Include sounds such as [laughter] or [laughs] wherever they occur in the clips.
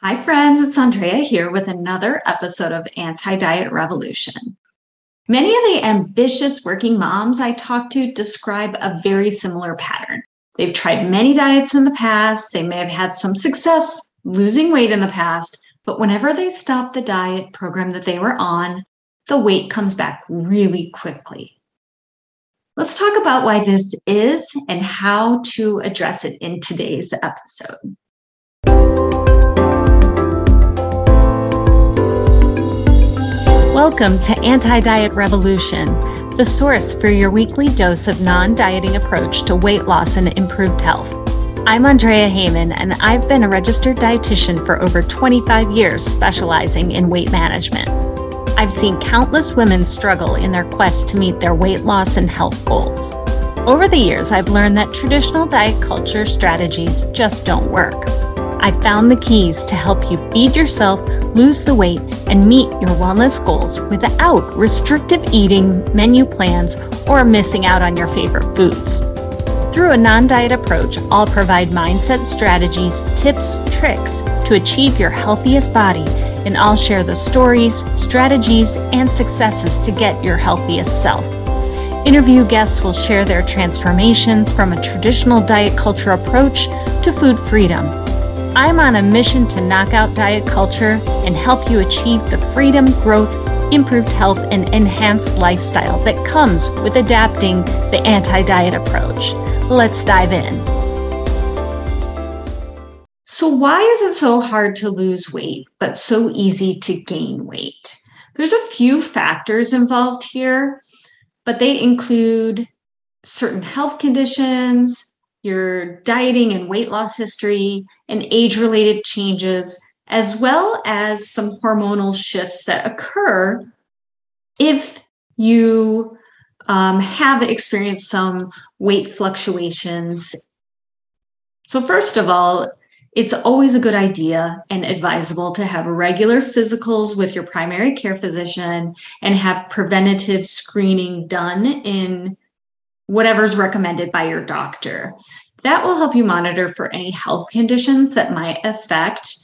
Hi, friends. It's Andrea here with another episode of Anti Diet Revolution. Many of the ambitious working moms I talk to describe a very similar pattern. They've tried many diets in the past, they may have had some success losing weight in the past, but whenever they stop the diet program that they were on, the weight comes back really quickly. Let's talk about why this is and how to address it in today's episode. Welcome to Anti Diet Revolution, the source for your weekly dose of non dieting approach to weight loss and improved health. I'm Andrea Heyman, and I've been a registered dietitian for over 25 years, specializing in weight management. I've seen countless women struggle in their quest to meet their weight loss and health goals. Over the years, I've learned that traditional diet culture strategies just don't work. I found the keys to help you feed yourself, lose the weight, and meet your wellness goals without restrictive eating, menu plans, or missing out on your favorite foods. Through a non diet approach, I'll provide mindset strategies, tips, tricks to achieve your healthiest body, and I'll share the stories, strategies, and successes to get your healthiest self. Interview guests will share their transformations from a traditional diet culture approach to food freedom I'm on a mission to knock out diet culture and help you achieve the freedom, growth, improved health, and enhanced lifestyle that comes with adapting the anti diet approach. Let's dive in. So, why is it so hard to lose weight, but so easy to gain weight? There's a few factors involved here, but they include certain health conditions, your dieting and weight loss history, and age related changes, as well as some hormonal shifts that occur if you um, have experienced some weight fluctuations. So, first of all, it's always a good idea and advisable to have regular physicals with your primary care physician and have preventative screening done in whatever's recommended by your doctor. That will help you monitor for any health conditions that might affect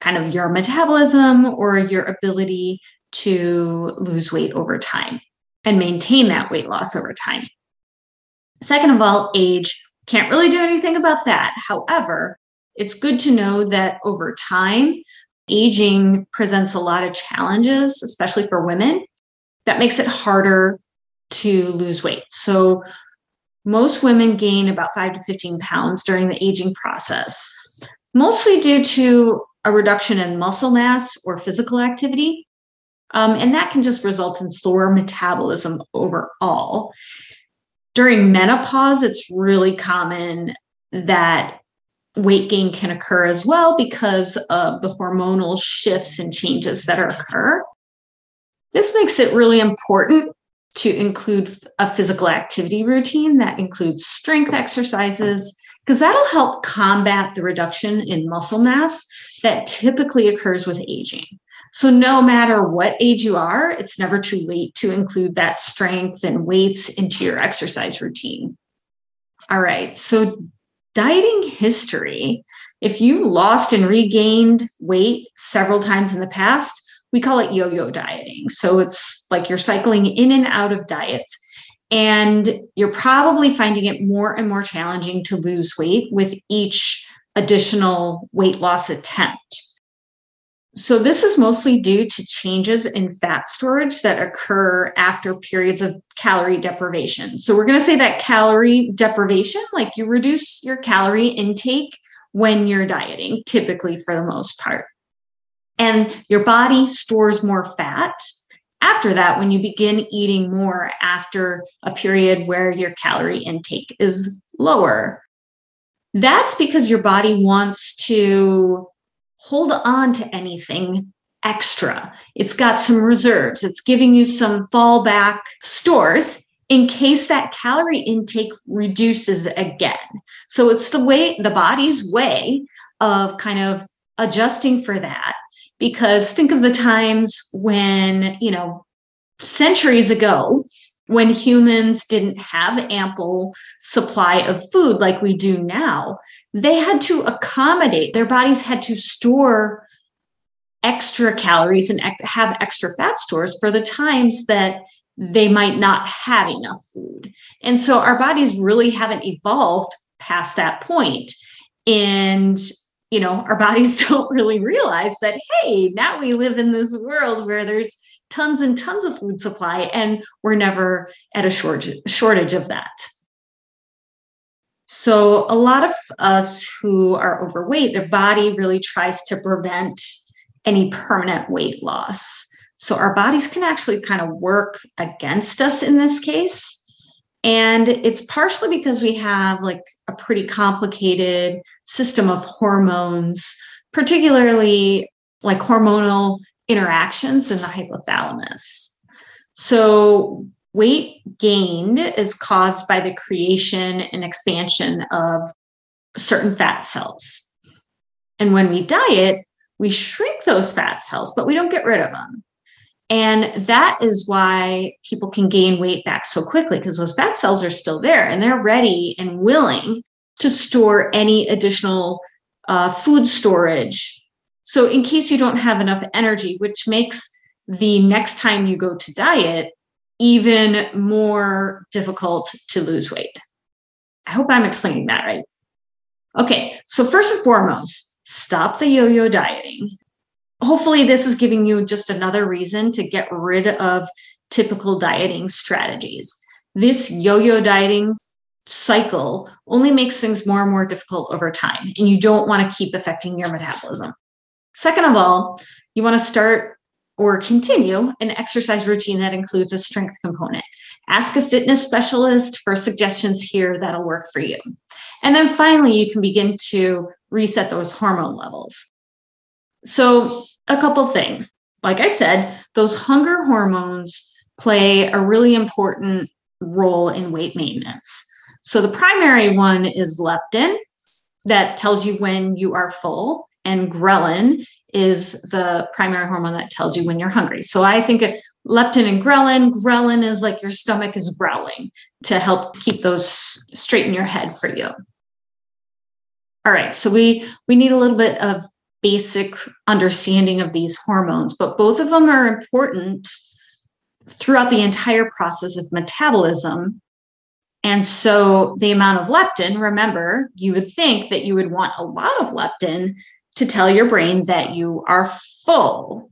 kind of your metabolism or your ability to lose weight over time and maintain that weight loss over time. Second of all, age can't really do anything about that. However, it's good to know that over time, aging presents a lot of challenges, especially for women. That makes it harder to lose weight. So, most women gain about 5 to 15 pounds during the aging process, mostly due to a reduction in muscle mass or physical activity. Um, and that can just result in slower metabolism overall. During menopause, it's really common that weight gain can occur as well because of the hormonal shifts and changes that occur. This makes it really important to include a physical activity routine that includes strength exercises, because that'll help combat the reduction in muscle mass that typically occurs with aging. So, no matter what age you are, it's never too late to include that strength and weights into your exercise routine. All right, so dieting history. If you've lost and regained weight several times in the past, we call it yo-yo dieting. So it's like you're cycling in and out of diets and you're probably finding it more and more challenging to lose weight with each additional weight loss attempt. So, this is mostly due to changes in fat storage that occur after periods of calorie deprivation. So, we're going to say that calorie deprivation, like you reduce your calorie intake when you're dieting, typically for the most part and your body stores more fat after that when you begin eating more after a period where your calorie intake is lower. That's because your body wants to hold on to anything extra. It's got some reserves, it's giving you some fallback stores in case that calorie intake reduces again. So it's the way the body's way of kind of adjusting for that because think of the times when, you know, centuries ago, when humans didn't have ample supply of food like we do now, they had to accommodate, their bodies had to store extra calories and have extra fat stores for the times that they might not have enough food. And so our bodies really haven't evolved past that point. And you know, our bodies [laughs] don't really realize that, hey, now we live in this world where there's tons and tons of food supply and we're never at a shortage, shortage of that. So, a lot of us who are overweight, their body really tries to prevent any permanent weight loss. So, our bodies can actually kind of work against us in this case. And it's partially because we have like a pretty complicated system of hormones, particularly like hormonal interactions in the hypothalamus. So, weight gained is caused by the creation and expansion of certain fat cells. And when we diet, we shrink those fat cells, but we don't get rid of them. And that is why people can gain weight back so quickly because those fat cells are still there and they're ready and willing to store any additional uh, food storage. So, in case you don't have enough energy, which makes the next time you go to diet even more difficult to lose weight. I hope I'm explaining that right. Okay, so first and foremost, stop the yo yo dieting hopefully this is giving you just another reason to get rid of typical dieting strategies. This yo-yo dieting cycle only makes things more and more difficult over time, and you don't want to keep affecting your metabolism. Second of all, you want to start or continue an exercise routine that includes a strength component. Ask a fitness specialist for suggestions here that'll work for you. And then finally, you can begin to reset those hormone levels. So, a couple things. Like I said, those hunger hormones play a really important role in weight maintenance. So, the primary one is leptin, that tells you when you are full, and ghrelin is the primary hormone that tells you when you're hungry. So, I think leptin and ghrelin, ghrelin is like your stomach is growling to help keep those straight in your head for you. All right, so we we need a little bit of basic understanding of these hormones, but both of them are important throughout the entire process of metabolism. And so the amount of leptin, remember, you would think that you would want a lot of leptin to tell your brain that you are full.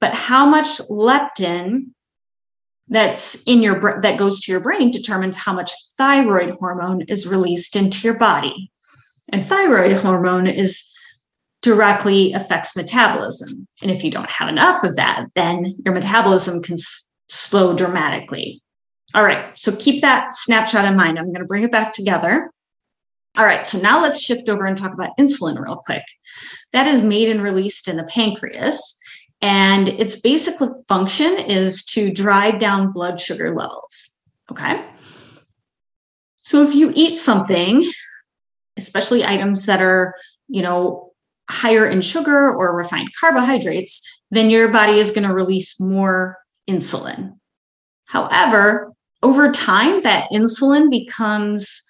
But how much leptin that's in your that goes to your brain determines how much thyroid hormone is released into your body. And thyroid hormone is directly affects metabolism. And if you don't have enough of that, then your metabolism can s- slow dramatically. All right, so keep that snapshot in mind. I'm going to bring it back together. All right, so now let's shift over and talk about insulin real quick. That is made and released in the pancreas, and its basic function is to drive down blood sugar levels. Okay. So if you eat something, especially items that are, you know, higher in sugar or refined carbohydrates, then your body is going to release more insulin. However, over time, that insulin becomes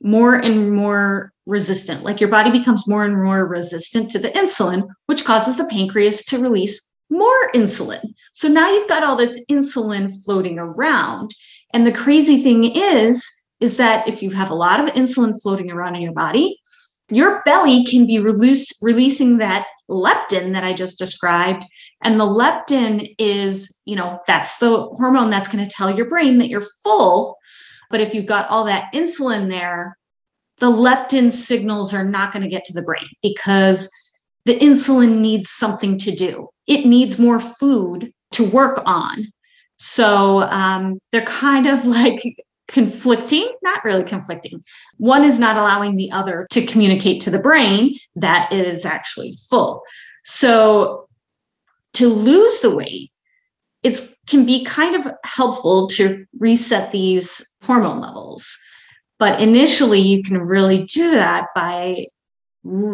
more and more resistant. Like your body becomes more and more resistant to the insulin, which causes the pancreas to release more insulin. So now you've got all this insulin floating around. And the crazy thing is, is that if you have a lot of insulin floating around in your body, your belly can be release, releasing that leptin that I just described. And the leptin is, you know, that's the hormone that's going to tell your brain that you're full. But if you've got all that insulin there, the leptin signals are not going to get to the brain because the insulin needs something to do. It needs more food to work on. So um, they're kind of [laughs] like conflicting, not really conflicting. One is not allowing the other to communicate to the brain that it is actually full. So to lose the weight, it can be kind of helpful to reset these hormone levels. But initially, you can really do that by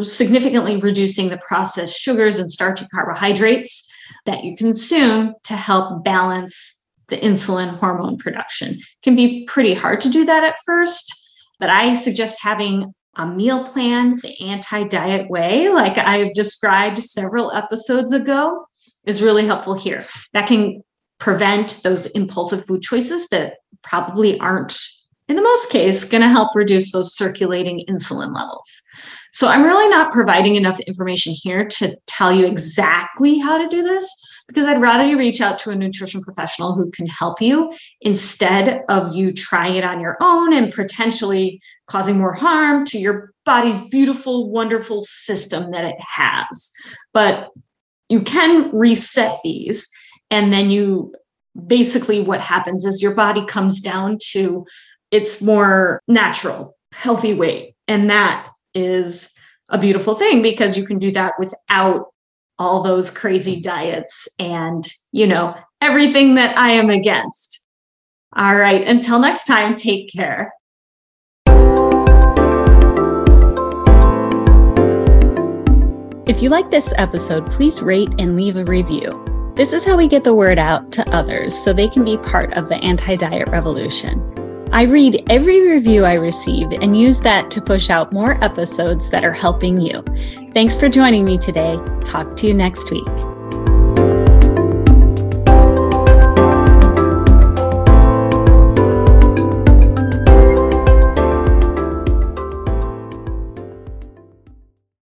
significantly reducing the processed sugars and starchy carbohydrates that you consume to help balance the insulin hormone production. It can be pretty hard to do that at first, but I suggest having a meal plan the anti diet way, like I've described several episodes ago, is really helpful here. That can prevent those impulsive food choices that probably aren't, in the most case, going to help reduce those circulating insulin levels. So I'm really not providing enough information here to tell you exactly how to do this because I'd rather you reach out to a nutrition professional who can help you instead of you trying it on your own and potentially causing more harm to your body's beautiful, wonderful system that it has. But you can reset these, and then you basically what happens is your body comes down to its more natural, healthy weight. And that is a beautiful thing because you can do that without all those crazy diets and, you know, everything that I am against. All right. Until next time, take care. If you like this episode, please rate and leave a review. This is how we get the word out to others so they can be part of the anti diet revolution. I read every review I receive and use that to push out more episodes that are helping you. Thanks for joining me today. Talk to you next week.